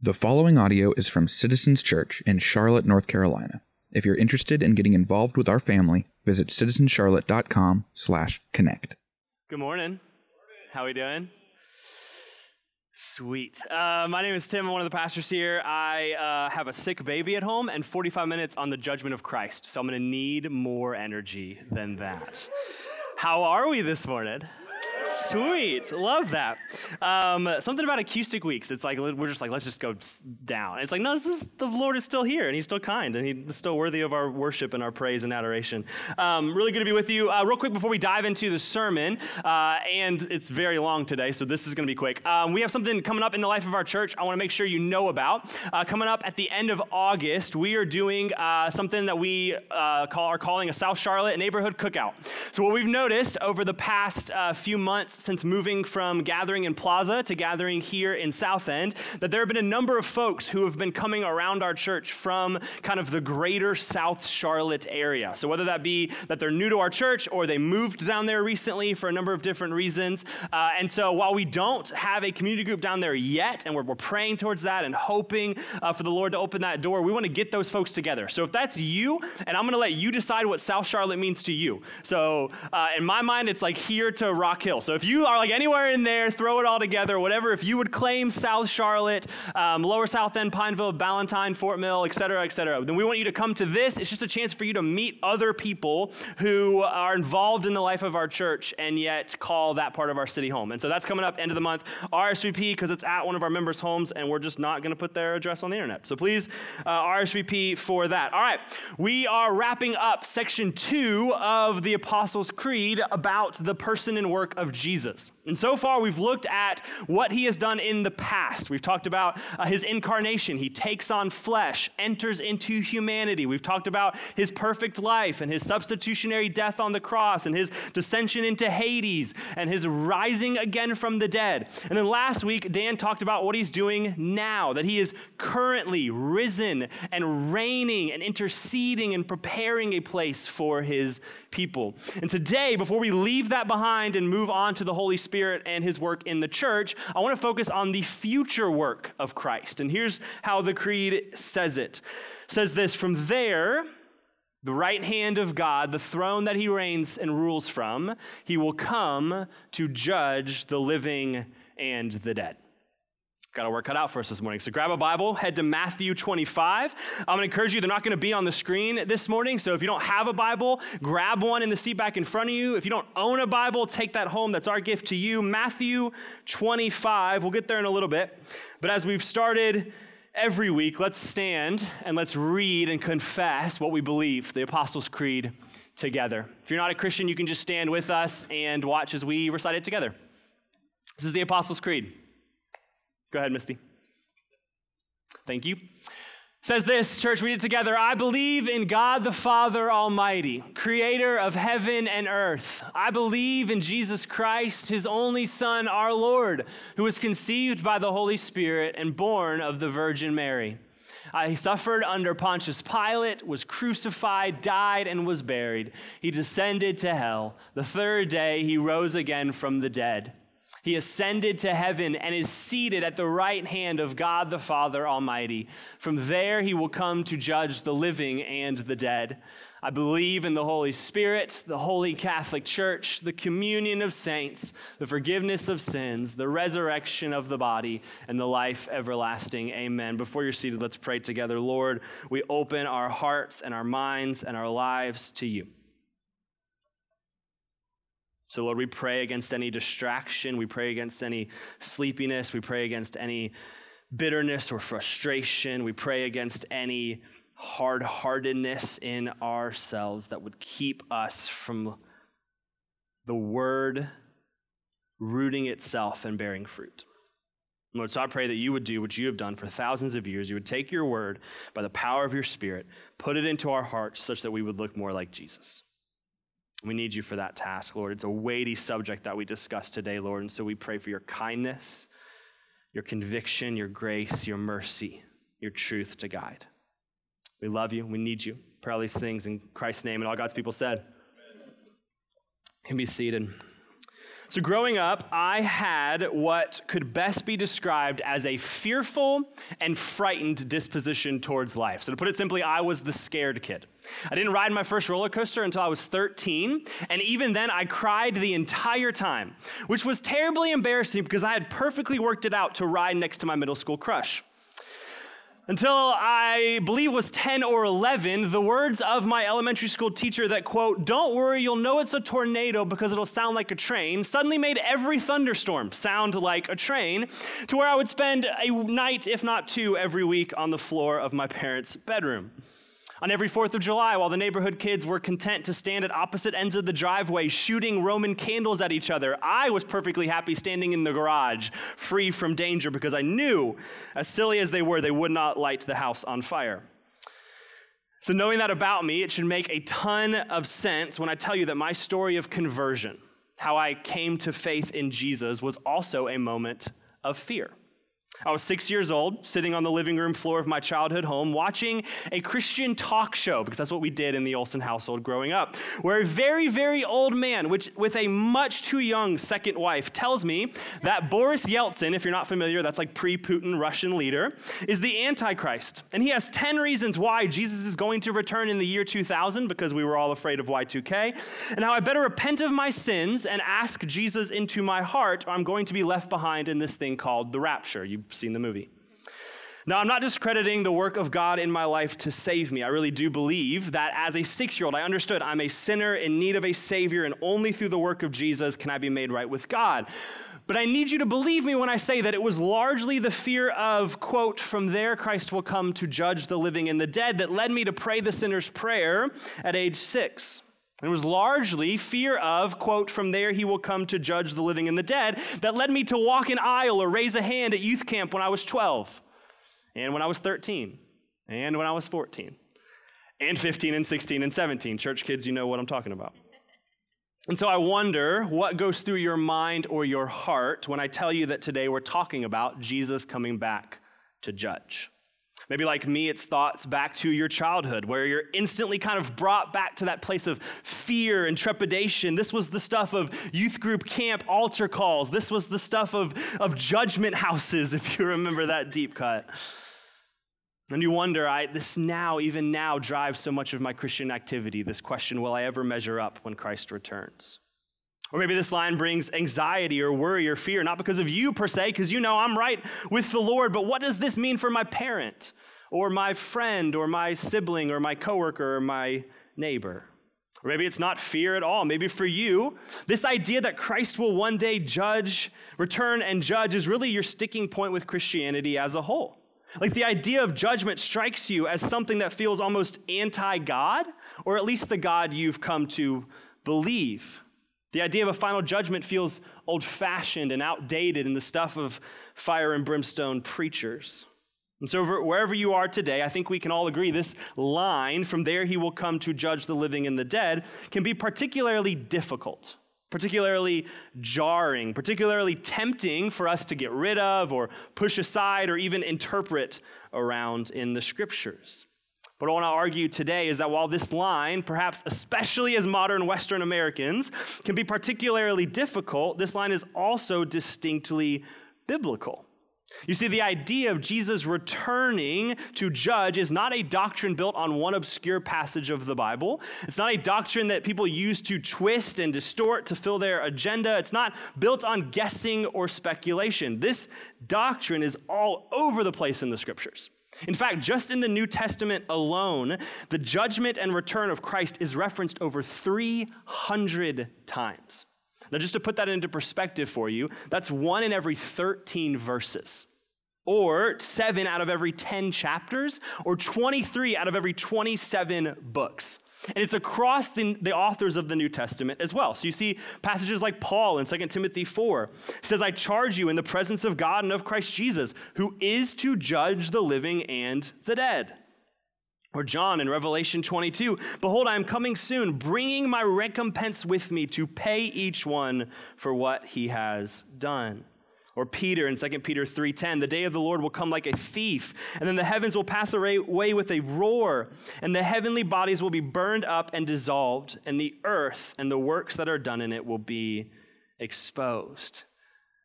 The following audio is from Citizens Church in Charlotte, North Carolina. If you're interested in getting involved with our family, visit citizenscharlotte.com/connect. Good morning. How are we doing? Sweet. Uh, my name is Tim. I'm one of the pastors here. I uh, have a sick baby at home and 45 minutes on the judgment of Christ, so I'm going to need more energy than that. How are we this morning? Sweet, love that. Um, something about acoustic weeks. It's like we're just like let's just go down. It's like no, this is, the Lord is still here and He's still kind and He's still worthy of our worship and our praise and adoration. Um, really good to be with you. Uh, real quick before we dive into the sermon, uh, and it's very long today, so this is going to be quick. Um, we have something coming up in the life of our church. I want to make sure you know about. Uh, coming up at the end of August, we are doing uh, something that we uh, call are calling a South Charlotte neighborhood cookout. So what we've noticed over the past uh, few months months since moving from gathering in Plaza to gathering here in South End that there have been a number of folks who have been coming around our church from kind of the greater South Charlotte area. So whether that be that they're new to our church or they moved down there recently for a number of different reasons. Uh, and so while we don't have a community group down there yet, and we're, we're praying towards that and hoping uh, for the Lord to open that door, we want to get those folks together. So if that's you, and I'm going to let you decide what South Charlotte means to you. So uh, in my mind, it's like here to Rock Hill. So if you are like anywhere in there, throw it all together, whatever. If you would claim South Charlotte, um, Lower South End, Pineville, Ballantyne, Fort Mill, et cetera, et cetera, then we want you to come to this. It's just a chance for you to meet other people who are involved in the life of our church and yet call that part of our city home. And so that's coming up end of the month. RSVP because it's at one of our members' homes and we're just not going to put their address on the internet. So please uh, RSVP for that. All right, we are wrapping up section two of the Apostles' Creed about the person and work of Jesus. And so far, we've looked at what he has done in the past. We've talked about uh, his incarnation. He takes on flesh, enters into humanity. We've talked about his perfect life and his substitutionary death on the cross and his descension into Hades and his rising again from the dead. And then last week, Dan talked about what he's doing now, that he is currently risen and reigning and interceding and preparing a place for his people. And today, before we leave that behind and move on to the Holy Spirit and his work in the church, I want to focus on the future work of Christ. And here's how the creed says it. it says this, from there, the right hand of God, the throne that he reigns and rules from, he will come to judge the living and the dead got our work cut out for us this morning. So grab a Bible, head to Matthew 25. I'm going to encourage you, they're not going to be on the screen this morning. So if you don't have a Bible, grab one in the seat back in front of you. If you don't own a Bible, take that home. That's our gift to you. Matthew 25. We'll get there in a little bit. But as we've started every week, let's stand and let's read and confess what we believe, the Apostles' Creed, together. If you're not a Christian, you can just stand with us and watch as we recite it together. This is the Apostles' Creed. Go ahead, Misty. Thank you. Says this, church, read it together. I believe in God the Father Almighty, creator of heaven and earth. I believe in Jesus Christ, his only Son, our Lord, who was conceived by the Holy Spirit and born of the Virgin Mary. He suffered under Pontius Pilate, was crucified, died, and was buried. He descended to hell. The third day, he rose again from the dead. He ascended to heaven and is seated at the right hand of God the Father Almighty. From there, he will come to judge the living and the dead. I believe in the Holy Spirit, the Holy Catholic Church, the communion of saints, the forgiveness of sins, the resurrection of the body, and the life everlasting. Amen. Before you're seated, let's pray together. Lord, we open our hearts and our minds and our lives to you. So, Lord, we pray against any distraction. We pray against any sleepiness. We pray against any bitterness or frustration. We pray against any hard heartedness in ourselves that would keep us from the word rooting itself and bearing fruit. Lord, so I pray that you would do what you have done for thousands of years. You would take your word by the power of your spirit, put it into our hearts such that we would look more like Jesus. We need you for that task, Lord. It's a weighty subject that we discuss today, Lord. And so we pray for your kindness, your conviction, your grace, your mercy, your truth to guide. We love you. We need you. Pray all these things in Christ's name. And all God's people said, Amen. can be seated. So, growing up, I had what could best be described as a fearful and frightened disposition towards life. So, to put it simply, I was the scared kid. I didn't ride my first roller coaster until I was 13, and even then, I cried the entire time, which was terribly embarrassing because I had perfectly worked it out to ride next to my middle school crush until I believe was 10 or 11, the words of my elementary school teacher that, quote, don't worry, you'll know it's a tornado because it'll sound like a train, suddenly made every thunderstorm sound like a train, to where I would spend a night, if not two, every week on the floor of my parents' bedroom. On every 4th of July, while the neighborhood kids were content to stand at opposite ends of the driveway shooting Roman candles at each other, I was perfectly happy standing in the garage, free from danger, because I knew, as silly as they were, they would not light the house on fire. So, knowing that about me, it should make a ton of sense when I tell you that my story of conversion, how I came to faith in Jesus, was also a moment of fear. I was six years old, sitting on the living room floor of my childhood home, watching a Christian talk show, because that's what we did in the Olson household growing up, where a very, very old man, which, with a much too young second wife, tells me that Boris Yeltsin, if you're not familiar, that's like pre Putin Russian leader, is the Antichrist. And he has 10 reasons why Jesus is going to return in the year 2000, because we were all afraid of Y2K, and how I better repent of my sins and ask Jesus into my heart, or I'm going to be left behind in this thing called the rapture. You seen the movie. Now, I'm not discrediting the work of God in my life to save me. I really do believe that as a six year old, I understood I'm a sinner in need of a Savior, and only through the work of Jesus can I be made right with God. But I need you to believe me when I say that it was largely the fear of, quote, from there Christ will come to judge the living and the dead that led me to pray the sinner's prayer at age six. It was largely fear of, quote, from there he will come to judge the living and the dead, that led me to walk an aisle or raise a hand at youth camp when I was 12, and when I was 13, and when I was 14, and 15, and 16, and 17. Church kids, you know what I'm talking about. And so I wonder what goes through your mind or your heart when I tell you that today we're talking about Jesus coming back to judge. Maybe, like me, it's thoughts back to your childhood where you're instantly kind of brought back to that place of fear and trepidation. This was the stuff of youth group camp altar calls. This was the stuff of, of judgment houses, if you remember that deep cut. And you wonder, I, this now, even now, drives so much of my Christian activity this question will I ever measure up when Christ returns? Or maybe this line brings anxiety or worry or fear, not because of you per se, because you know I'm right with the Lord, but what does this mean for my parent or my friend or my sibling or my coworker or my neighbor? Or maybe it's not fear at all. Maybe for you, this idea that Christ will one day judge, return and judge is really your sticking point with Christianity as a whole. Like the idea of judgment strikes you as something that feels almost anti God, or at least the God you've come to believe. The idea of a final judgment feels old fashioned and outdated in the stuff of fire and brimstone preachers. And so, wherever you are today, I think we can all agree this line, from there he will come to judge the living and the dead, can be particularly difficult, particularly jarring, particularly tempting for us to get rid of or push aside or even interpret around in the scriptures. But what I want to argue today is that while this line, perhaps especially as modern Western Americans, can be particularly difficult, this line is also distinctly biblical. You see, the idea of Jesus returning to judge is not a doctrine built on one obscure passage of the Bible. It's not a doctrine that people use to twist and distort to fill their agenda. It's not built on guessing or speculation. This doctrine is all over the place in the scriptures. In fact, just in the New Testament alone, the judgment and return of Christ is referenced over 300 times. Now, just to put that into perspective for you, that's one in every 13 verses, or seven out of every 10 chapters, or 23 out of every 27 books. And it's across the, the, authors of the New Testament as well. So you see passages like Paul in 2 Timothy 4 says, I charge you in the presence of God and of Christ Jesus, who is to judge the living and the dead. Or John in Revelation 22, Behold, I am coming soon, bringing my recompense with me to pay each one for what he has done. Or Peter in 2 Peter 3:10, the day of the Lord will come like a thief, and then the heavens will pass away with a roar, and the heavenly bodies will be burned up and dissolved, and the earth and the works that are done in it will be exposed.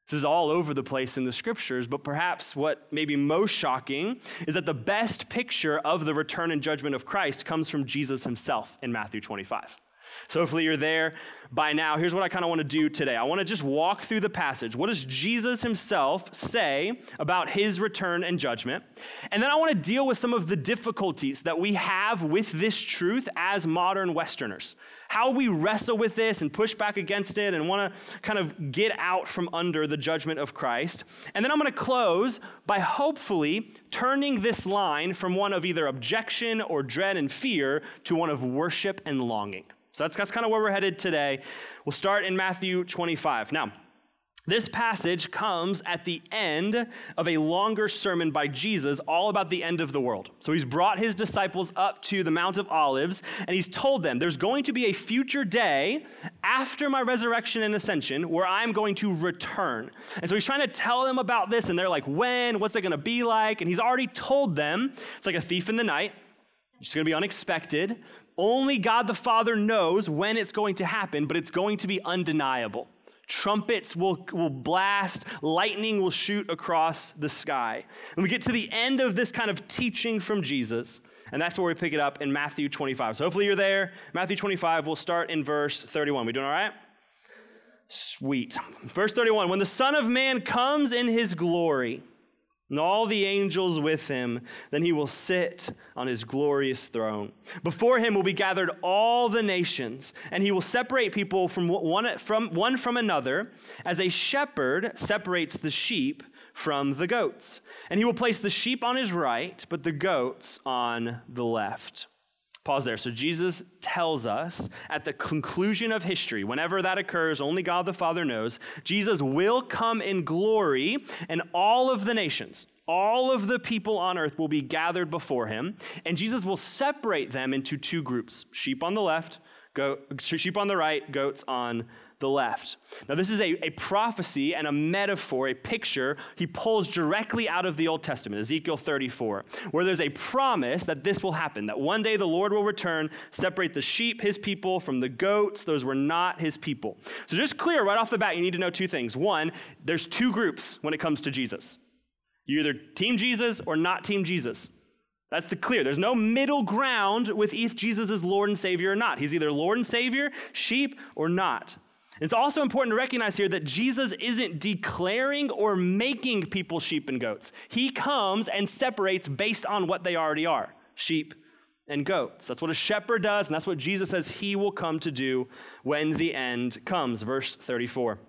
This is all over the place in the scriptures, but perhaps what may be most shocking is that the best picture of the return and judgment of Christ comes from Jesus himself in Matthew 25. So hopefully you're there by now. Here's what I kind of want to do today. I want to just walk through the passage. What does Jesus himself say about his return and judgment? And then I want to deal with some of the difficulties that we have with this truth as modern Westerners. How we wrestle with this and push back against it and want to kind of get out from under the judgment of Christ. And then I'm going to close by hopefully turning this line from one of either objection or dread and fear to one of worship and longing. So that's, that's kind of where we're headed today. We'll start in Matthew 25. Now, this passage comes at the end of a longer sermon by Jesus, all about the end of the world. So he's brought his disciples up to the Mount of Olives, and he's told them there's going to be a future day after my resurrection and ascension where I'm going to return. And so he's trying to tell them about this, and they're like, when? What's it going to be like? And he's already told them it's like a thief in the night. It's going to be unexpected. Only God the Father knows when it's going to happen, but it's going to be undeniable. Trumpets will, will blast, lightning will shoot across the sky. And we get to the end of this kind of teaching from Jesus, and that's where we pick it up in Matthew 25. So hopefully you're there. Matthew 25, we'll start in verse 31. We doing all right? Sweet. Verse 31 When the Son of Man comes in his glory, and all the angels with him. Then he will sit on his glorious throne. Before him will be gathered all the nations, and he will separate people from one from, one from another, as a shepherd separates the sheep from the goats. And he will place the sheep on his right, but the goats on the left. Pause there. So Jesus tells us at the conclusion of history, whenever that occurs, only God the Father knows, Jesus will come in glory, and all of the nations, all of the people on earth will be gathered before him, and Jesus will separate them into two groups sheep on the left, sheep on the right, goats on the left. Now, this is a, a prophecy and a metaphor, a picture he pulls directly out of the Old Testament, Ezekiel 34, where there's a promise that this will happen, that one day the Lord will return, separate the sheep, his people, from the goats, those were not his people. So, just clear right off the bat, you need to know two things. One, there's two groups when it comes to Jesus. You're either Team Jesus or not Team Jesus. That's the clear. There's no middle ground with if Jesus is Lord and Savior or not. He's either Lord and Savior, sheep, or not. It's also important to recognize here that Jesus isn't declaring or making people sheep and goats. He comes and separates based on what they already are sheep and goats. That's what a shepherd does, and that's what Jesus says he will come to do when the end comes. Verse 34.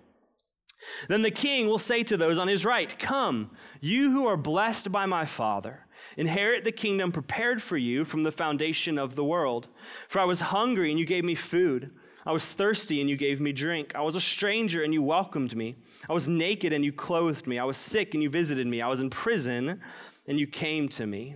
Then the king will say to those on his right, Come, you who are blessed by my Father, inherit the kingdom prepared for you from the foundation of the world. For I was hungry, and you gave me food. I was thirsty and you gave me drink. I was a stranger and you welcomed me. I was naked and you clothed me. I was sick and you visited me. I was in prison and you came to me.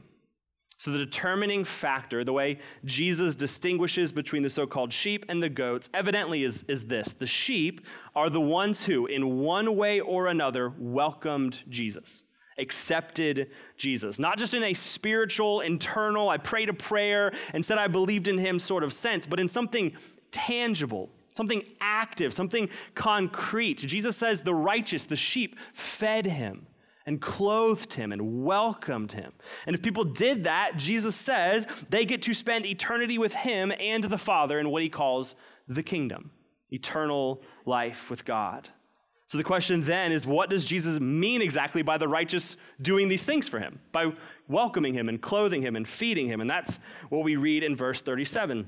So, the determining factor, the way Jesus distinguishes between the so called sheep and the goats, evidently is, is this the sheep are the ones who, in one way or another, welcomed Jesus accepted Jesus. Not just in a spiritual, internal, I prayed a prayer and said I believed in him sort of sense, but in something tangible, something active, something concrete. Jesus says the righteous, the sheep, fed him and clothed him and welcomed him. And if people did that, Jesus says they get to spend eternity with him and the Father in what he calls the kingdom, eternal life with God. So the question then is what does Jesus mean exactly by the righteous doing these things for him? By welcoming him and clothing him and feeding him. And that's what we read in verse 37.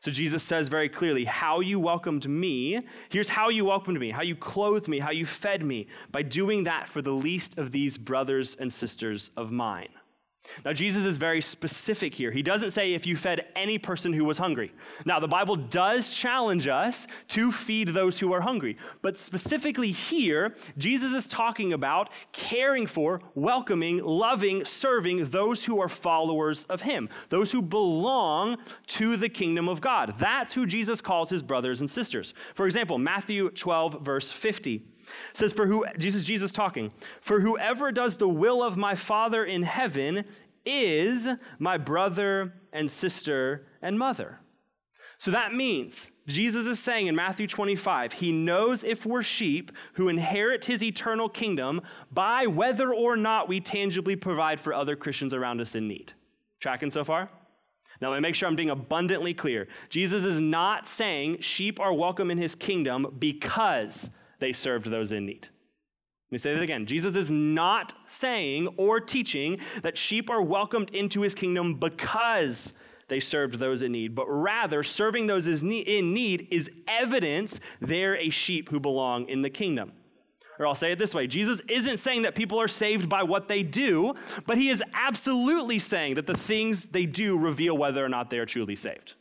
So Jesus says very clearly, How you welcomed me, here's how you welcomed me, how you clothed me, how you fed me, by doing that for the least of these brothers and sisters of mine. Now, Jesus is very specific here. He doesn't say if you fed any person who was hungry. Now, the Bible does challenge us to feed those who are hungry. But specifically here, Jesus is talking about caring for, welcoming, loving, serving those who are followers of Him, those who belong to the kingdom of God. That's who Jesus calls his brothers and sisters. For example, Matthew 12, verse 50 says, For who, Jesus, Jesus talking, for whoever does the will of my Father in heaven is my brother and sister and mother. So that means Jesus is saying in Matthew 25, he knows if we're sheep who inherit his eternal kingdom by whether or not we tangibly provide for other Christians around us in need. Tracking so far? Now, let me make sure I'm being abundantly clear. Jesus is not saying sheep are welcome in his kingdom because they served those in need. Let me say that again. Jesus is not saying or teaching that sheep are welcomed into his kingdom because they served those in need, but rather serving those in need is evidence they're a sheep who belong in the kingdom. Or I'll say it this way Jesus isn't saying that people are saved by what they do, but he is absolutely saying that the things they do reveal whether or not they are truly saved.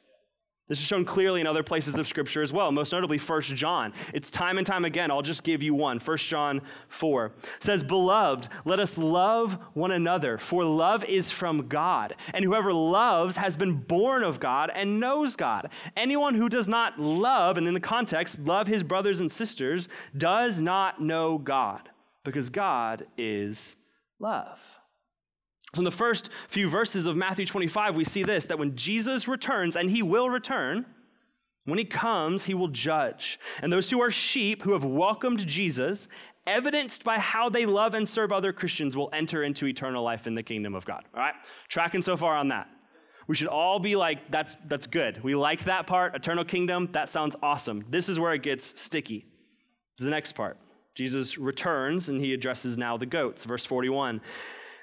This is shown clearly in other places of Scripture as well, most notably 1 John. It's time and time again. I'll just give you one. 1 John 4 says, Beloved, let us love one another, for love is from God. And whoever loves has been born of God and knows God. Anyone who does not love, and in the context, love his brothers and sisters, does not know God, because God is love. So, in the first few verses of Matthew 25, we see this that when Jesus returns, and he will return, when he comes, he will judge. And those who are sheep who have welcomed Jesus, evidenced by how they love and serve other Christians, will enter into eternal life in the kingdom of God. All right? Tracking so far on that. We should all be like, that's, that's good. We like that part, eternal kingdom. That sounds awesome. This is where it gets sticky. The next part. Jesus returns and he addresses now the goats. Verse 41.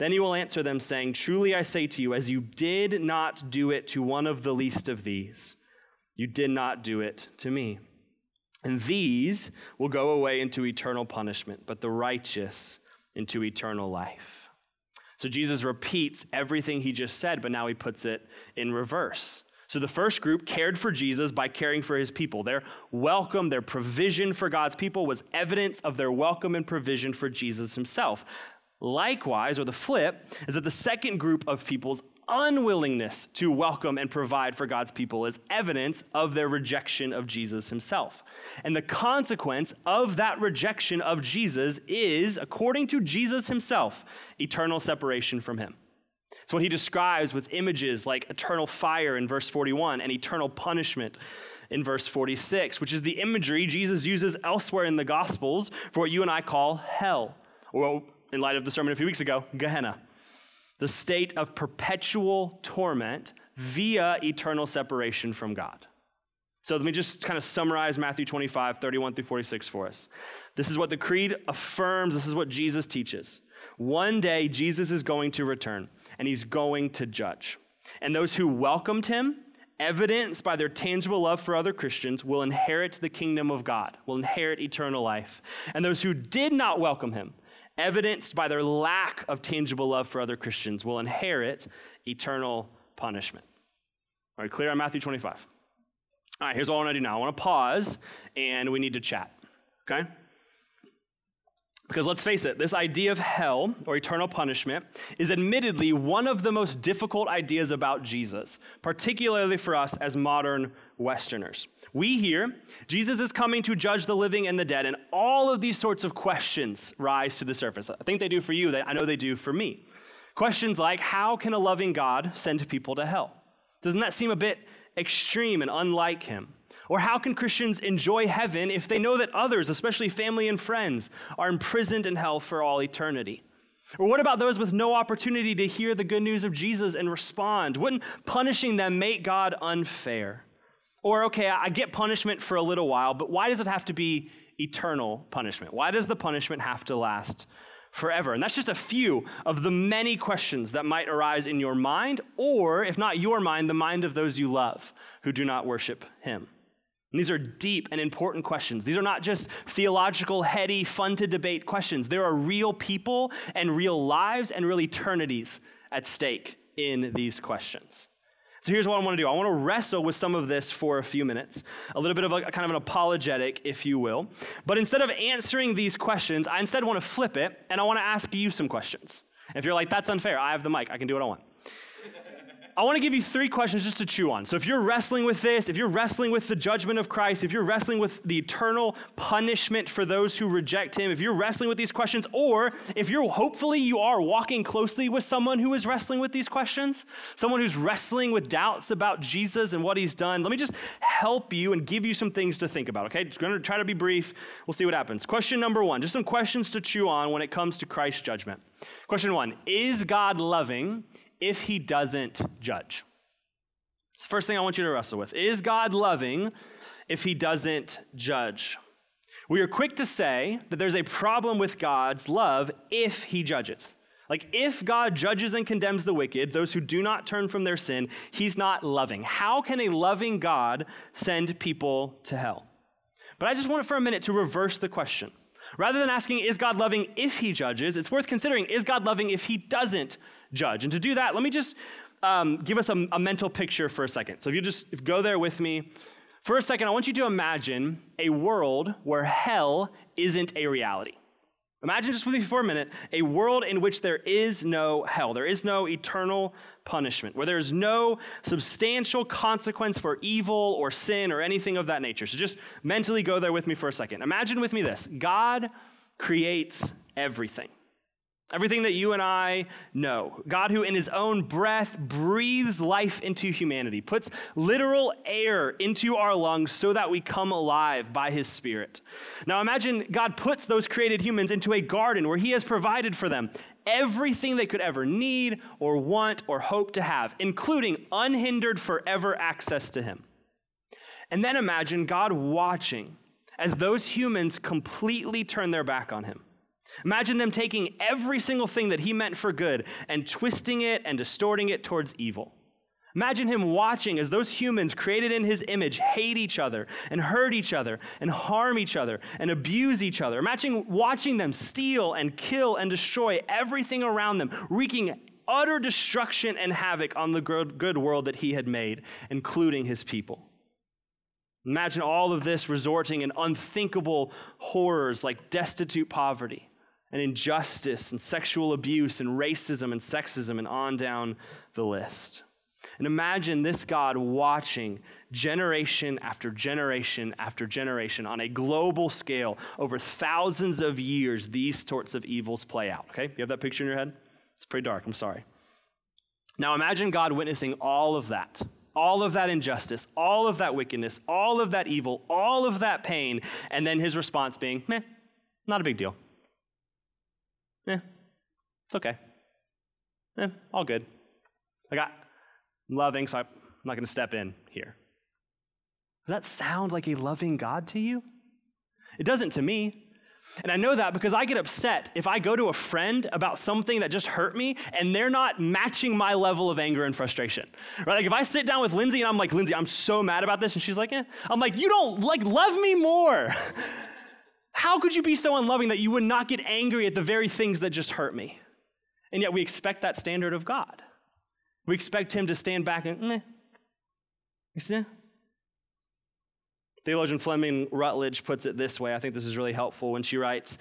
Then he will answer them, saying, Truly I say to you, as you did not do it to one of the least of these, you did not do it to me. And these will go away into eternal punishment, but the righteous into eternal life. So Jesus repeats everything he just said, but now he puts it in reverse. So the first group cared for Jesus by caring for his people. Their welcome, their provision for God's people was evidence of their welcome and provision for Jesus himself. Likewise, or the flip, is that the second group of people's unwillingness to welcome and provide for God's people is evidence of their rejection of Jesus himself. And the consequence of that rejection of Jesus is, according to Jesus himself, eternal separation from him. It's what he describes with images like eternal fire in verse 41 and eternal punishment in verse 46, which is the imagery Jesus uses elsewhere in the Gospels for what you and I call hell, or in light of the sermon a few weeks ago, Gehenna, the state of perpetual torment via eternal separation from God. So let me just kind of summarize Matthew 25, 31 through 46 for us. This is what the Creed affirms, this is what Jesus teaches. One day, Jesus is going to return, and he's going to judge. And those who welcomed him, evidenced by their tangible love for other Christians, will inherit the kingdom of God, will inherit eternal life. And those who did not welcome him, evidenced by their lack of tangible love for other Christians, will inherit eternal punishment. All right, clear on Matthew 25. All right, here's what I want to do now. I want to pause and we need to chat. Okay? Because let's face it, this idea of hell or eternal punishment is admittedly one of the most difficult ideas about Jesus, particularly for us as modern Westerners. We hear Jesus is coming to judge the living and the dead, and all of these sorts of questions rise to the surface. I think they do for you, I know they do for me. Questions like How can a loving God send people to hell? Doesn't that seem a bit extreme and unlike him? Or how can Christians enjoy heaven if they know that others, especially family and friends, are imprisoned in hell for all eternity? Or what about those with no opportunity to hear the good news of Jesus and respond? Wouldn't punishing them make God unfair? Or, okay, I get punishment for a little while, but why does it have to be eternal punishment? Why does the punishment have to last forever? And that's just a few of the many questions that might arise in your mind, or if not your mind, the mind of those you love who do not worship Him. And these are deep and important questions. These are not just theological, heady, fun to debate questions. There are real people and real lives and real eternities at stake in these questions. So here's what I want to do I want to wrestle with some of this for a few minutes, a little bit of a, a kind of an apologetic, if you will. But instead of answering these questions, I instead want to flip it and I want to ask you some questions. If you're like, that's unfair, I have the mic, I can do what I want. I want to give you three questions just to chew on. So, if you're wrestling with this, if you're wrestling with the judgment of Christ, if you're wrestling with the eternal punishment for those who reject Him, if you're wrestling with these questions, or if you're hopefully you are walking closely with someone who is wrestling with these questions, someone who's wrestling with doubts about Jesus and what He's done, let me just help you and give you some things to think about, okay? Just going to try to be brief. We'll see what happens. Question number one, just some questions to chew on when it comes to Christ's judgment. Question one Is God loving? If he doesn't judge? It's the first thing I want you to wrestle with. Is God loving if he doesn't judge? We are quick to say that there's a problem with God's love if he judges. Like, if God judges and condemns the wicked, those who do not turn from their sin, he's not loving. How can a loving God send people to hell? But I just want for a minute to reverse the question. Rather than asking, is God loving if he judges, it's worth considering, is God loving if he doesn't judge. And to do that, let me just um, give us a, a, mental picture for a second. So if you just go there with me for a second, I want you to imagine a world where hell isn't a reality. Imagine just with me for a minute a world in which there is no hell, there is no eternal punishment, where there is no substantial consequence for evil or sin or anything of that nature. So just mentally go there with me for a second. Imagine with me this God creates everything. Everything that you and I know. God, who in his own breath breathes life into humanity, puts literal air into our lungs so that we come alive by his spirit. Now imagine God puts those created humans into a garden where he has provided for them everything they could ever need or want or hope to have, including unhindered forever access to him. And then imagine God watching as those humans completely turn their back on him Imagine them taking every single thing that he meant for good and twisting it and distorting it towards evil. Imagine him watching as those humans created in his image hate each other and hurt each other and harm each other and abuse each other. Imagine watching them steal and kill and destroy everything around them, wreaking utter destruction and havoc on the good world that he had made, including his people. Imagine all of this resorting in unthinkable horrors like destitute poverty and injustice and sexual abuse and racism and sexism and on down the list. And imagine this God watching generation after generation after generation on a global scale over thousands of years, these sorts of evils play out. Okay? You have that picture in your head? It's pretty dark, I'm sorry. Now imagine God witnessing all of that, all of that injustice, all of that wickedness, all of that evil, all of that pain, and then his response being, meh, not a big deal. Eh, it's okay. Eh, all good. I got loving, so I'm not going to step in here. Does that sound like a loving God to you? It doesn't to me. And I know that because I get upset if I go to a friend about something that just hurt me and they're not matching my level of anger and frustration. Right? Like if I sit down with Lindsay and I'm like, Lindsay, I'm so mad about this, and she's like, eh. I'm like, you don't like love me more. How could you be so unloving that you would not get angry at the very things that just hurt me? And yet we expect that standard of God. We expect him to stand back and, meh. See? Theologian Fleming Rutledge puts it this way. I think this is really helpful when she writes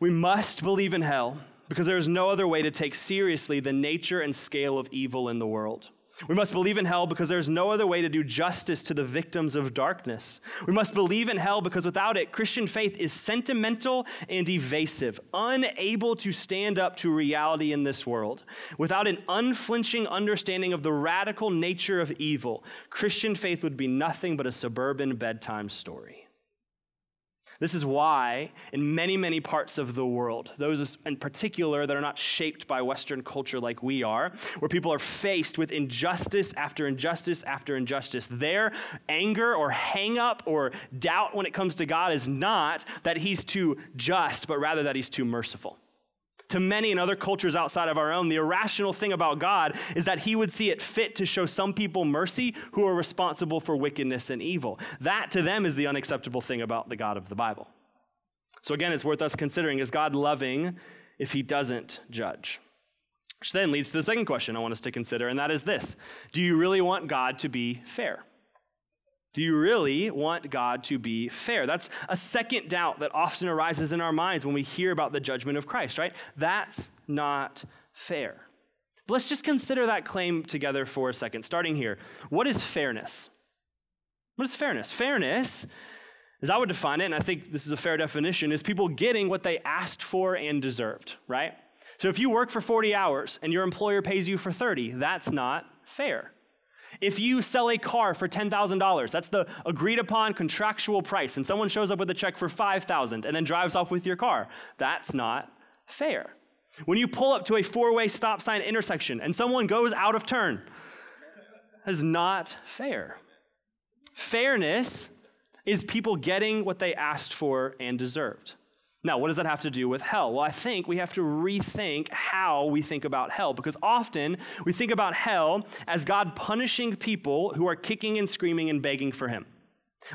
We must believe in hell because there is no other way to take seriously the nature and scale of evil in the world. We must believe in hell because there's no other way to do justice to the victims of darkness. We must believe in hell because without it, Christian faith is sentimental and evasive, unable to stand up to reality in this world. Without an unflinching understanding of the radical nature of evil, Christian faith would be nothing but a suburban bedtime story. This is why, in many, many parts of the world, those in particular that are not shaped by Western culture like we are, where people are faced with injustice after injustice after injustice, their anger or hang up or doubt when it comes to God is not that He's too just, but rather that He's too merciful to many in other cultures outside of our own, the irrational thing about God is that he would see it fit to show some people mercy who are responsible for wickedness and evil. That to them is the unacceptable thing about the God of the Bible. So again, it's worth us considering is God loving if he doesn't judge? Which then leads to the second question I want us to consider, and that is this Do you really want God to be fair? Do you really want God to be fair? That's a second doubt that often arises in our minds when we hear about the judgment of Christ, right? That's not fair. But let's just consider that claim together for a second, starting here. What is fairness? What is fairness? Fairness, as I would define it, and I think this is a fair definition, is people getting what they asked for and deserved, right? So if you work for 40 hours and your employer pays you for 30, that's not fair. If you sell a car for $10,000, that's the agreed upon contractual price, and someone shows up with a check for 5,000 and then drives off with your car, that's not fair. When you pull up to a four-way stop sign intersection and someone goes out of turn, that is not fair. Fairness is people getting what they asked for and deserved. Now, what does that have to do with hell? Well, I think we have to rethink how we think about hell because often we think about hell as God punishing people who are kicking and screaming and begging for Him.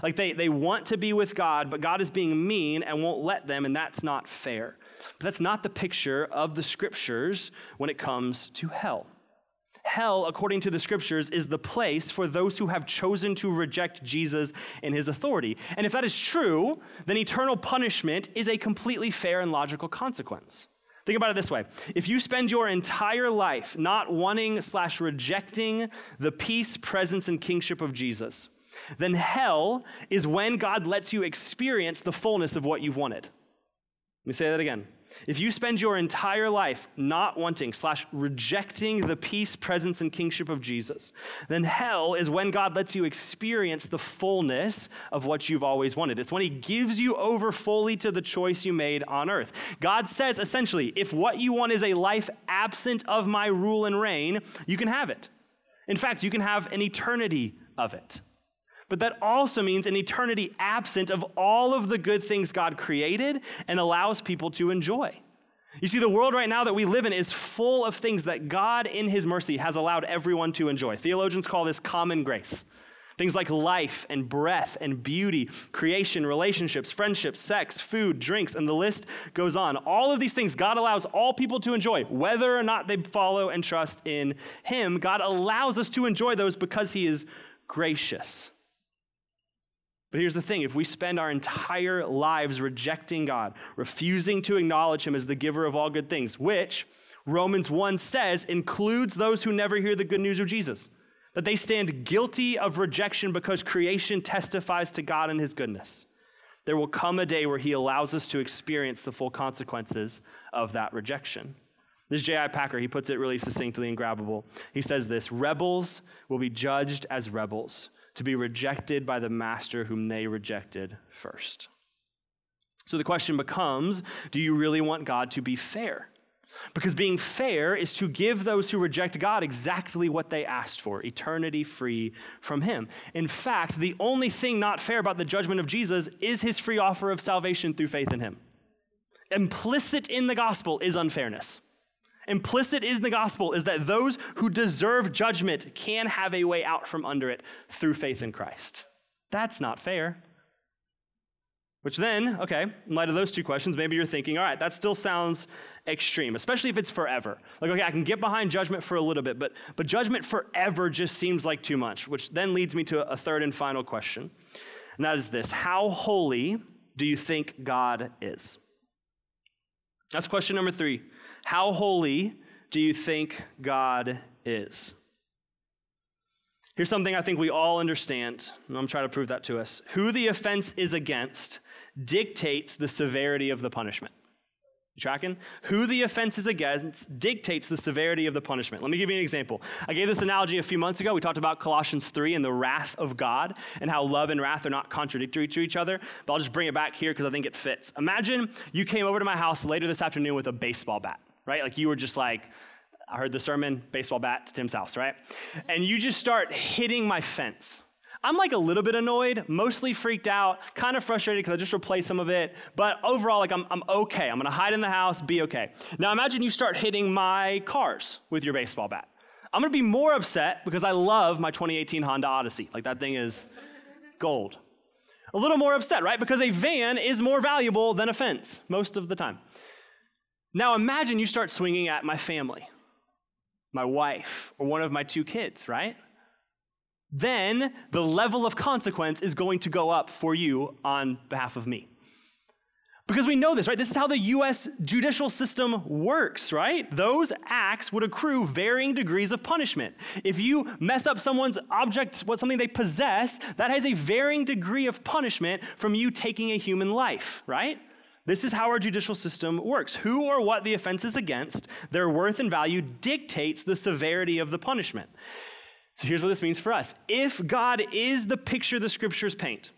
Like they, they want to be with God, but God is being mean and won't let them, and that's not fair. But that's not the picture of the scriptures when it comes to hell. Hell, according to the scriptures, is the place for those who have chosen to reject Jesus and his authority. And if that is true, then eternal punishment is a completely fair and logical consequence. Think about it this way if you spend your entire life not wanting slash rejecting the peace, presence, and kingship of Jesus, then hell is when God lets you experience the fullness of what you've wanted. Let me say that again. If you spend your entire life not wanting slash rejecting the peace, presence, and kingship of Jesus, then hell is when God lets you experience the fullness of what you've always wanted. It's when He gives you over fully to the choice you made on earth. God says essentially, if what you want is a life absent of my rule and reign, you can have it. In fact, you can have an eternity of it but that also means an eternity absent of all of the good things God created and allows people to enjoy. You see, the world right now that we live in is full of things that God, in His mercy, has allowed everyone to enjoy. Theologians call this common grace. Things like life and breath and beauty, creation, relationships, friendships, sex, food, drinks, and the list goes on. All of these things God allows all people to enjoy, whether or not they follow and trust in Him. God allows us to enjoy those because He is gracious. But here's the thing if we spend our entire lives rejecting God, refusing to acknowledge Him as the giver of all good things, which Romans 1 says includes those who never hear the good news of Jesus, that they stand guilty of rejection because creation testifies to God and His goodness. There will come a day where He allows us to experience the full consequences of that rejection. This J.I. Packer, he puts it really succinctly and grabbable. He says this Rebels will be judged as rebels to be rejected by the master whom they rejected first. So the question becomes do you really want God to be fair? Because being fair is to give those who reject God exactly what they asked for eternity free from Him. In fact, the only thing not fair about the judgment of Jesus is His free offer of salvation through faith in Him. Implicit in the gospel is unfairness. Implicit in the gospel is that those who deserve judgment can have a way out from under it through faith in Christ. That's not fair. Which then, okay, in light of those two questions, maybe you're thinking, all right, that still sounds extreme, especially if it's forever. Like, okay, I can get behind judgment for a little bit, but, but judgment forever just seems like too much, which then leads me to a third and final question. And that is this How holy do you think God is? That's question number three. How holy do you think God is? Here's something I think we all understand, and I'm trying to prove that to us. Who the offense is against dictates the severity of the punishment. You tracking? Who the offense is against dictates the severity of the punishment. Let me give you an example. I gave this analogy a few months ago. We talked about Colossians 3 and the wrath of God and how love and wrath are not contradictory to each other. But I'll just bring it back here because I think it fits. Imagine you came over to my house later this afternoon with a baseball bat, right? Like you were just like, I heard the sermon, baseball bat to Tim's house, right? And you just start hitting my fence I'm like a little bit annoyed, mostly freaked out, kind of frustrated because I just replaced some of it. But overall, like I'm, I'm okay. I'm gonna hide in the house, be okay. Now imagine you start hitting my cars with your baseball bat. I'm gonna be more upset because I love my 2018 Honda Odyssey. Like that thing is gold. A little more upset, right? Because a van is more valuable than a fence most of the time. Now imagine you start swinging at my family, my wife, or one of my two kids, right? then the level of consequence is going to go up for you on behalf of me. Because we know this, right? This is how the US judicial system works, right? Those acts would accrue varying degrees of punishment. If you mess up someone's object, what something they possess, that has a varying degree of punishment from you taking a human life, right? This is how our judicial system works. Who or what the offense is against, their worth and value dictates the severity of the punishment. So here's what this means for us. If God is the picture the scriptures paint,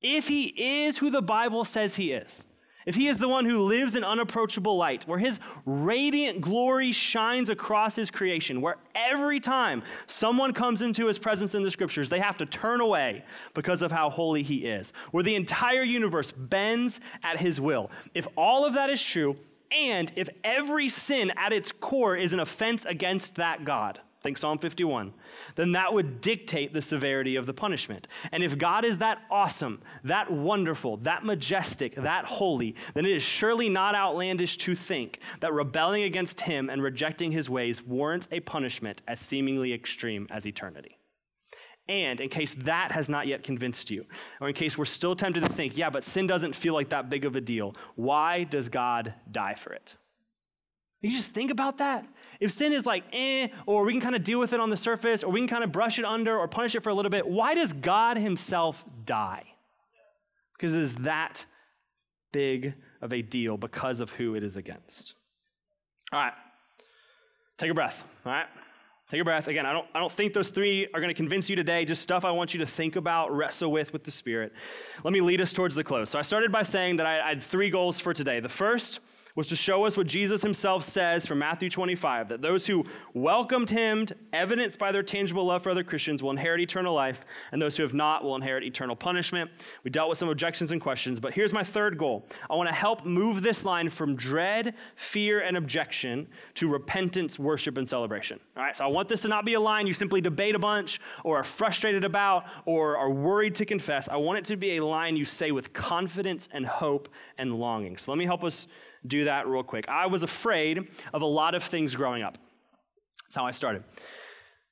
if he is who the Bible says he is, if he is the one who lives in unapproachable light, where his radiant glory shines across his creation, where every time someone comes into his presence in the scriptures, they have to turn away because of how holy he is, where the entire universe bends at his will, if all of that is true, and if every sin at its core is an offense against that God, think Psalm 51, then that would dictate the severity of the punishment. And if God is that awesome, that wonderful, that majestic, that holy, then it is surely not outlandish to think that rebelling against Him and rejecting His ways warrants a punishment as seemingly extreme as eternity. And in case that has not yet convinced you, or in case we're still tempted to think, yeah, but sin doesn't feel like that big of a deal, why does God die for it? You just think about that. If sin is like, eh, or we can kind of deal with it on the surface, or we can kind of brush it under or punish it for a little bit, why does God Himself die? Because it is that big of a deal because of who it is against. All right, take a breath, all right? Take a breath. Again, I don't, I don't think those three are going to convince you today. Just stuff I want you to think about, wrestle with with the Spirit. Let me lead us towards the close. So I started by saying that I, I had three goals for today. The first was to show us what Jesus himself says from Matthew 25 that those who welcomed him, evidenced by their tangible love for other Christians, will inherit eternal life, and those who have not will inherit eternal punishment. We dealt with some objections and questions, but here's my third goal I want to help move this line from dread, fear, and objection to repentance, worship, and celebration. All right, so I want this to not be a line you simply debate a bunch or are frustrated about or are worried to confess. I want it to be a line you say with confidence and hope and longing. So let me help us do that real quick. I was afraid of a lot of things growing up. That's how I started.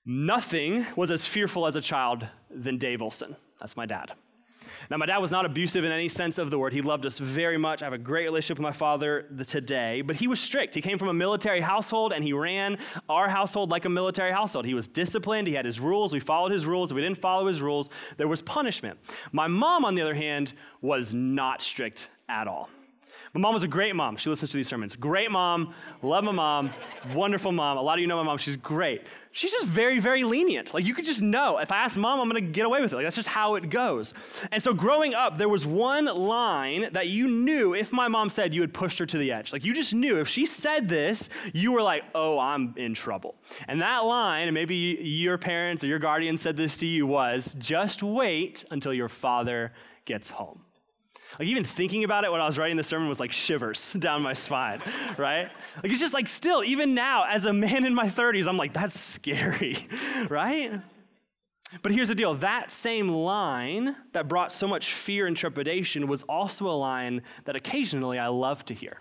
Nothing was as fearful as a child than Dave Olson. That's my dad. Now, my dad was not abusive in any sense of the word. He loved us very much. I have a great relationship with my father today, but he was strict. He came from a military household and he ran our household like a military household. He was disciplined, he had his rules. We followed his rules. If we didn't follow his rules, there was punishment. My mom, on the other hand, was not strict at all. My mom was a great mom. She listens to these sermons. Great mom. Love my mom. Wonderful mom. A lot of you know my mom. She's great. She's just very, very lenient. Like you could just know. If I ask mom, I'm going to get away with it. Like that's just how it goes. And so growing up, there was one line that you knew if my mom said you had pushed her to the edge. Like you just knew if she said this, you were like, oh, I'm in trouble. And that line, and maybe your parents or your guardian said this to you, was just wait until your father gets home. Like even thinking about it when I was writing the sermon was like shivers down my spine, right? Like it's just like still, even now, as a man in my 30s, I'm like, that's scary, right? But here's the deal that same line that brought so much fear and trepidation was also a line that occasionally I love to hear,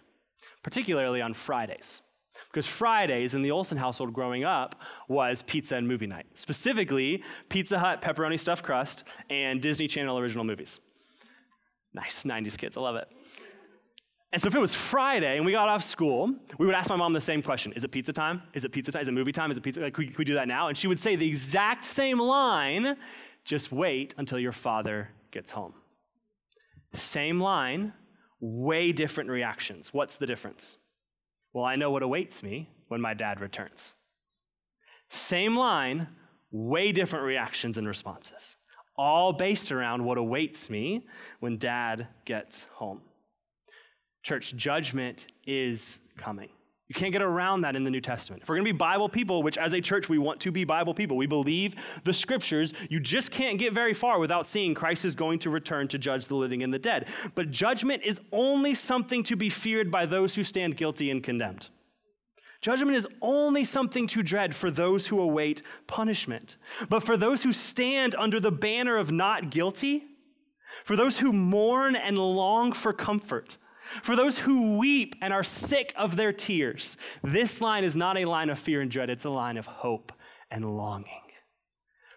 particularly on Fridays. Because Fridays in the Olson household growing up was pizza and movie night, specifically Pizza Hut pepperoni stuffed crust and Disney Channel original movies. Nice, 90s kids, I love it. And so if it was Friday and we got off school, we would ask my mom the same question Is it pizza time? Is it pizza time? Is it movie time? Is it pizza? Like, can we do that now? And she would say the exact same line just wait until your father gets home. Same line, way different reactions. What's the difference? Well, I know what awaits me when my dad returns. Same line, way different reactions and responses, all based around what awaits me when dad gets home. Church, judgment is coming. You can't get around that in the New Testament. If we're going to be Bible people, which as a church we want to be Bible people, we believe the scriptures, you just can't get very far without seeing Christ is going to return to judge the living and the dead. But judgment is only something to be feared by those who stand guilty and condemned. Judgment is only something to dread for those who await punishment. But for those who stand under the banner of not guilty, for those who mourn and long for comfort, for those who weep and are sick of their tears, this line is not a line of fear and dread, it's a line of hope and longing.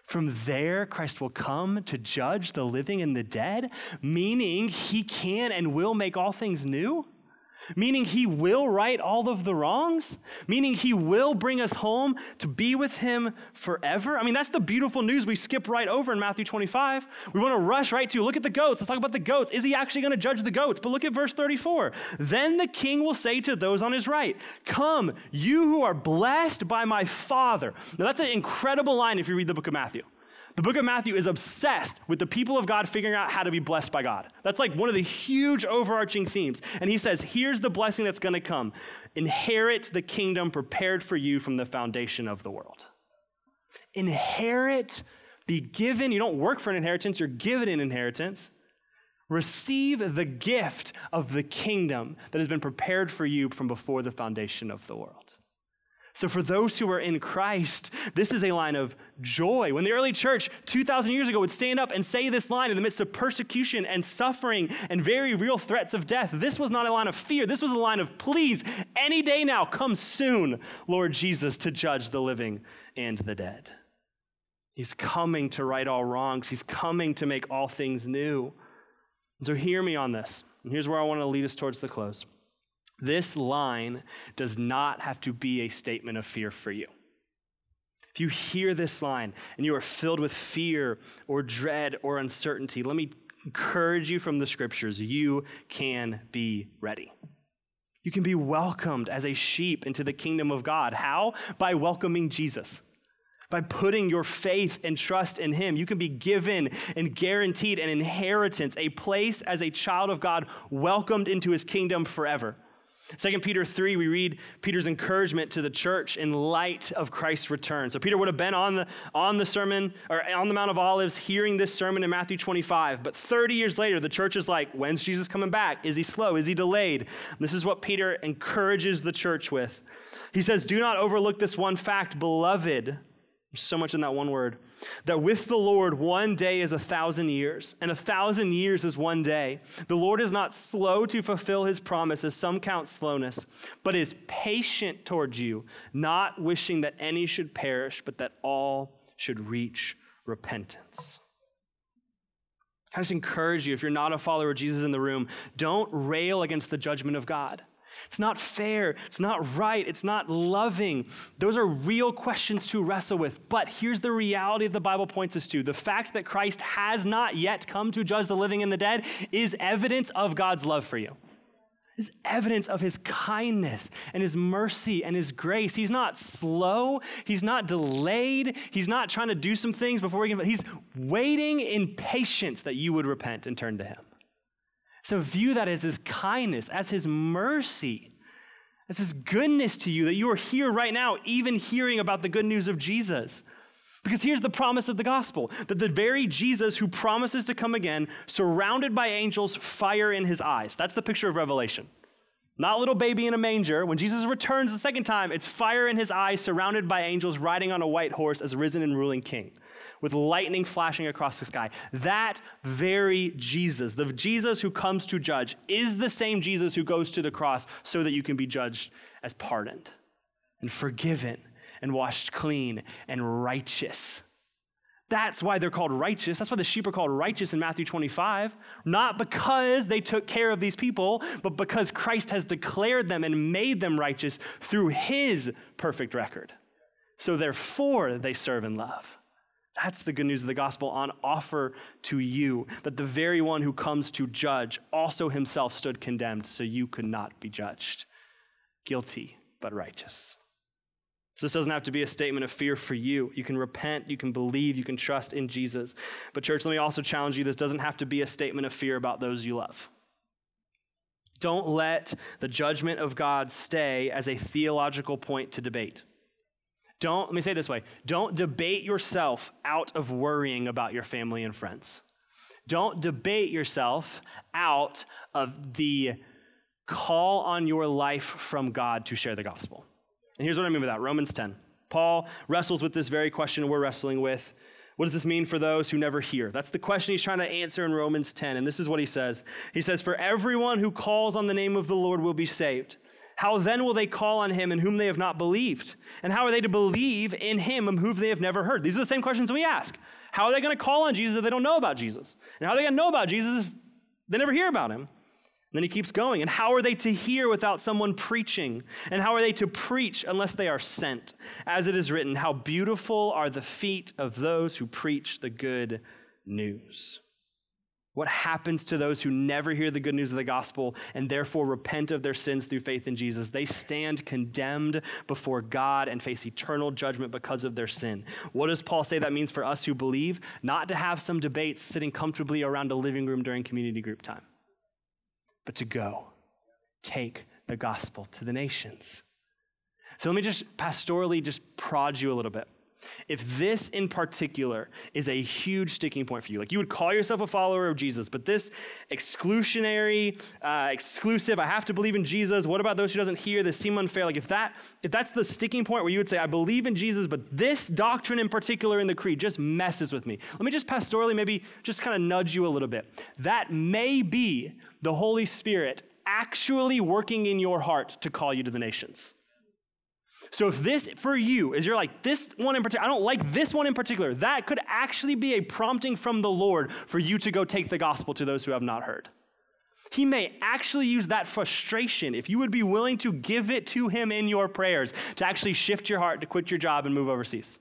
From there, Christ will come to judge the living and the dead, meaning he can and will make all things new meaning he will right all of the wrongs, meaning he will bring us home to be with him forever. I mean, that's the beautiful news we skip right over in Matthew 25. We want to rush right to look at the goats. Let's talk about the goats. Is he actually going to judge the goats? But look at verse 34. Then the king will say to those on his right, Come, you who are blessed by my Father. Now, that's an incredible line if you read the book of Matthew. The book of Matthew is obsessed with the people of God figuring out how to be blessed by God. That's like one of the huge overarching themes. And he says, here's the blessing that's going to come inherit the kingdom prepared for you from the foundation of the world. Inherit, be given. You don't work for an inheritance, you're given an inheritance. Receive the gift of the kingdom that has been prepared for you from before the foundation of the world. So, for those who are in Christ, this is a line of joy. When the early church 2,000 years ago would stand up and say this line in the midst of persecution and suffering and very real threats of death, this was not a line of fear. This was a line of please, any day now, come soon, Lord Jesus, to judge the living and the dead. He's coming to right all wrongs, He's coming to make all things new. So, hear me on this. And here's where I want to lead us towards the close. This line does not have to be a statement of fear for you. If you hear this line and you are filled with fear or dread or uncertainty, let me encourage you from the scriptures you can be ready. You can be welcomed as a sheep into the kingdom of God. How? By welcoming Jesus. By putting your faith and trust in Him, you can be given and guaranteed an inheritance, a place as a child of God, welcomed into His kingdom forever. 2 Peter 3, we read Peter's encouragement to the church in light of Christ's return. So Peter would have been on the, on the sermon, or on the Mount of Olives, hearing this sermon in Matthew 25. But 30 years later, the church is like, when's Jesus coming back? Is he slow? Is he delayed? This is what Peter encourages the church with. He says, Do not overlook this one fact, beloved so much in that one word. That with the Lord, one day is a thousand years, and a thousand years is one day. The Lord is not slow to fulfill his promise, as some count slowness, but is patient towards you, not wishing that any should perish, but that all should reach repentance. I just encourage you, if you're not a follower of Jesus in the room, don't rail against the judgment of God. It's not fair. It's not right. It's not loving. Those are real questions to wrestle with. But here's the reality that the Bible points us to the fact that Christ has not yet come to judge the living and the dead is evidence of God's love for you. Is evidence of his kindness and his mercy and his grace. He's not slow. He's not delayed. He's not trying to do some things before he can. He's waiting in patience that you would repent and turn to him. So view that as his kindness, as his mercy, as his goodness to you that you are here right now, even hearing about the good news of Jesus. Because here's the promise of the gospel that the very Jesus who promises to come again, surrounded by angels, fire in his eyes. That's the picture of Revelation. Not little baby in a manger. When Jesus returns the second time, it's fire in his eyes, surrounded by angels, riding on a white horse as risen and ruling king with lightning flashing across the sky. That very Jesus, the Jesus who comes to judge, is the same Jesus who goes to the cross so that you can be judged as pardoned and forgiven and washed clean and righteous. That's why they're called righteous. That's why the sheep are called righteous in Matthew 25. Not because they took care of these people, but because Christ has declared them and made them righteous through his perfect record. So therefore, they serve and love. That's the good news of the gospel on offer to you that the very one who comes to judge also himself stood condemned, so you could not be judged. Guilty, but righteous. So, this doesn't have to be a statement of fear for you. You can repent, you can believe, you can trust in Jesus. But, church, let me also challenge you this doesn't have to be a statement of fear about those you love. Don't let the judgment of God stay as a theological point to debate. Don't, let me say it this way don't debate yourself out of worrying about your family and friends. Don't debate yourself out of the call on your life from God to share the gospel. And here's what I mean by that Romans 10. Paul wrestles with this very question we're wrestling with. What does this mean for those who never hear? That's the question he's trying to answer in Romans 10. And this is what he says He says, For everyone who calls on the name of the Lord will be saved. How then will they call on him in whom they have not believed? And how are they to believe in him of whom they have never heard? These are the same questions we ask. How are they going to call on Jesus if they don't know about Jesus? And how are they going to know about Jesus if they never hear about him? And then he keeps going. And how are they to hear without someone preaching? And how are they to preach unless they are sent? As it is written, how beautiful are the feet of those who preach the good news. What happens to those who never hear the good news of the gospel and therefore repent of their sins through faith in Jesus? They stand condemned before God and face eternal judgment because of their sin. What does Paul say that means for us who believe? Not to have some debates sitting comfortably around a living room during community group time, but to go, take the gospel to the nations. So let me just pastorally just prod you a little bit. If this in particular is a huge sticking point for you, like you would call yourself a follower of Jesus, but this exclusionary, uh, exclusive, I have to believe in Jesus. What about those who doesn't hear? This seem unfair. Like if that, if that's the sticking point where you would say, I believe in Jesus, but this doctrine in particular in the creed just messes with me. Let me just pastorally maybe just kind of nudge you a little bit. That may be the Holy Spirit actually working in your heart to call you to the nations. So if this for you is you're like this one in particular, I don't like this one in particular, that could actually be a prompting from the Lord for you to go take the gospel to those who have not heard. He may actually use that frustration if you would be willing to give it to him in your prayers to actually shift your heart to quit your job and move overseas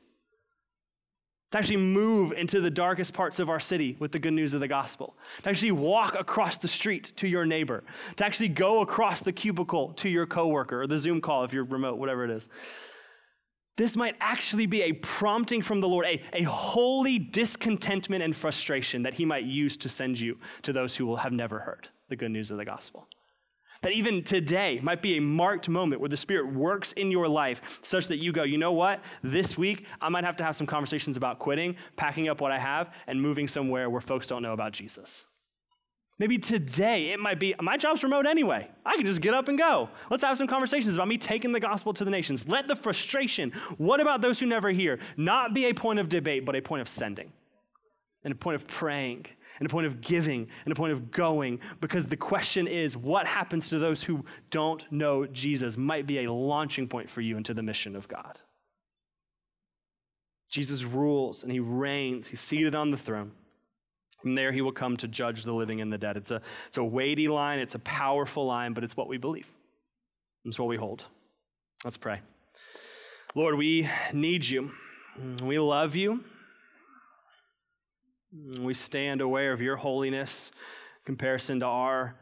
to actually move into the darkest parts of our city with the good news of the gospel, to actually walk across the street to your neighbor, to actually go across the cubicle to your coworker or the Zoom call if you're remote, whatever it is. This might actually be a prompting from the Lord, a, a holy discontentment and frustration that He might use to send you to those who will have never heard the good news of the gospel. That even today might be a marked moment where the Spirit works in your life such that you go, you know what? This week, I might have to have some conversations about quitting, packing up what I have, and moving somewhere where folks don't know about Jesus. Maybe today it might be my job's remote anyway. I can just get up and go. Let's have some conversations about me taking the gospel to the nations. Let the frustration, what about those who never hear, not be a point of debate, but a point of sending and a point of praying and a point of giving and a point of going because the question is what happens to those who don't know Jesus might be a launching point for you into the mission of God. Jesus rules and he reigns, he's seated on the throne. And there he will come to judge the living and the dead. It's a, it's a weighty line, it's a powerful line, but it's what we believe. It's what we hold. Let's pray. Lord, we need you. We love you. Mm, we stand aware of your holiness in comparison to our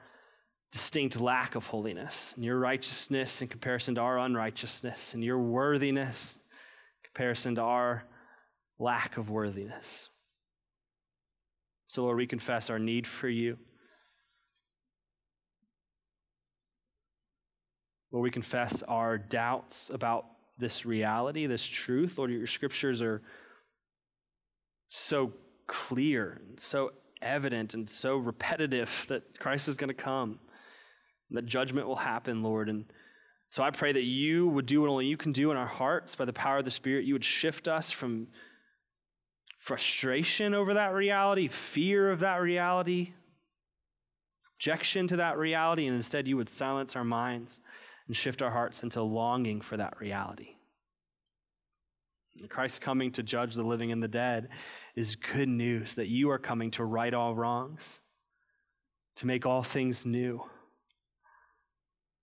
distinct lack of holiness, and your righteousness in comparison to our unrighteousness, and your worthiness in comparison to our lack of worthiness. So, Lord, we confess our need for you. Lord, we confess our doubts about this reality, this truth. Lord, your scriptures are so clear and so evident and so repetitive that Christ is going to come, that judgment will happen, Lord. And so I pray that you would do what only you can do in our hearts by the power of the Spirit. You would shift us from frustration over that reality, fear of that reality, objection to that reality, and instead you would silence our minds and shift our hearts into longing for that reality. Mm-hmm. Christ coming to judge the living and the dead is good news that you are coming to right all wrongs, to make all things new.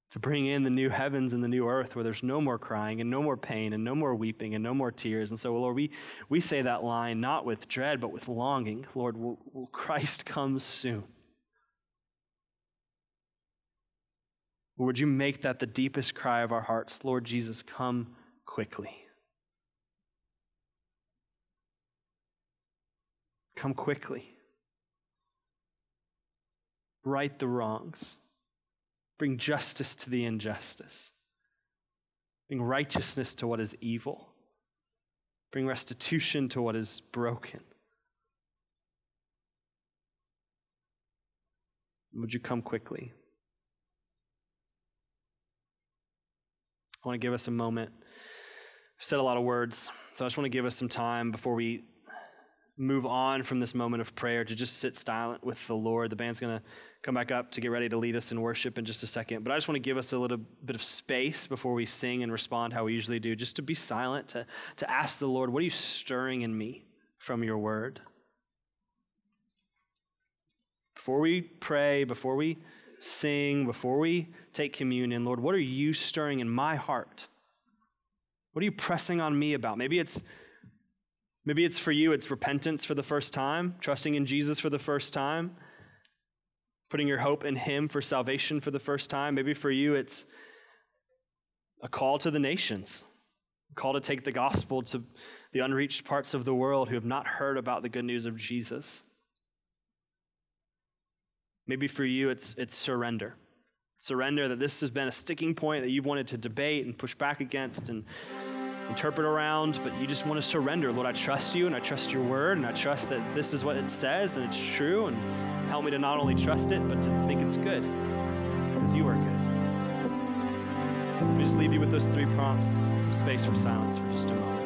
to bring in the new heavens and the new earth where there's no more crying and no more pain and no more weeping and no more tears. And so, Lord, we, we say that line not with dread, but with longing. Lord, will, will Christ come soon? would you make that the deepest cry of our hearts? Lord Jesus, come quickly. Come quickly. Right the wrongs. Bring justice to the injustice. Bring righteousness to what is evil. Bring restitution to what is broken. Would you come quickly? I want to give us a moment. I've said a lot of words, so I just want to give us some time before we move on from this moment of prayer to just sit silent with the Lord. The band's going to come back up to get ready to lead us in worship in just a second. But I just want to give us a little bit of space before we sing and respond how we usually do, just to be silent, to, to ask the Lord, what are you stirring in me from your word? Before we pray, before we sing, before we take communion, Lord, what are you stirring in my heart? What are you pressing on me about? Maybe it's maybe it's for you it's repentance for the first time, trusting in Jesus for the first time, putting your hope in him for salvation for the first time. Maybe for you it's a call to the nations, a call to take the gospel to the unreached parts of the world who have not heard about the good news of Jesus. Maybe for you, it's, it's surrender. Surrender that this has been a sticking point that you've wanted to debate and push back against and interpret around, but you just want to surrender. Lord, I trust you and I trust your word and I trust that this is what it says and it's true. And help me to not only trust it, but to think it's good because you are good. Let me just leave you with those three prompts, some space for silence for just a moment.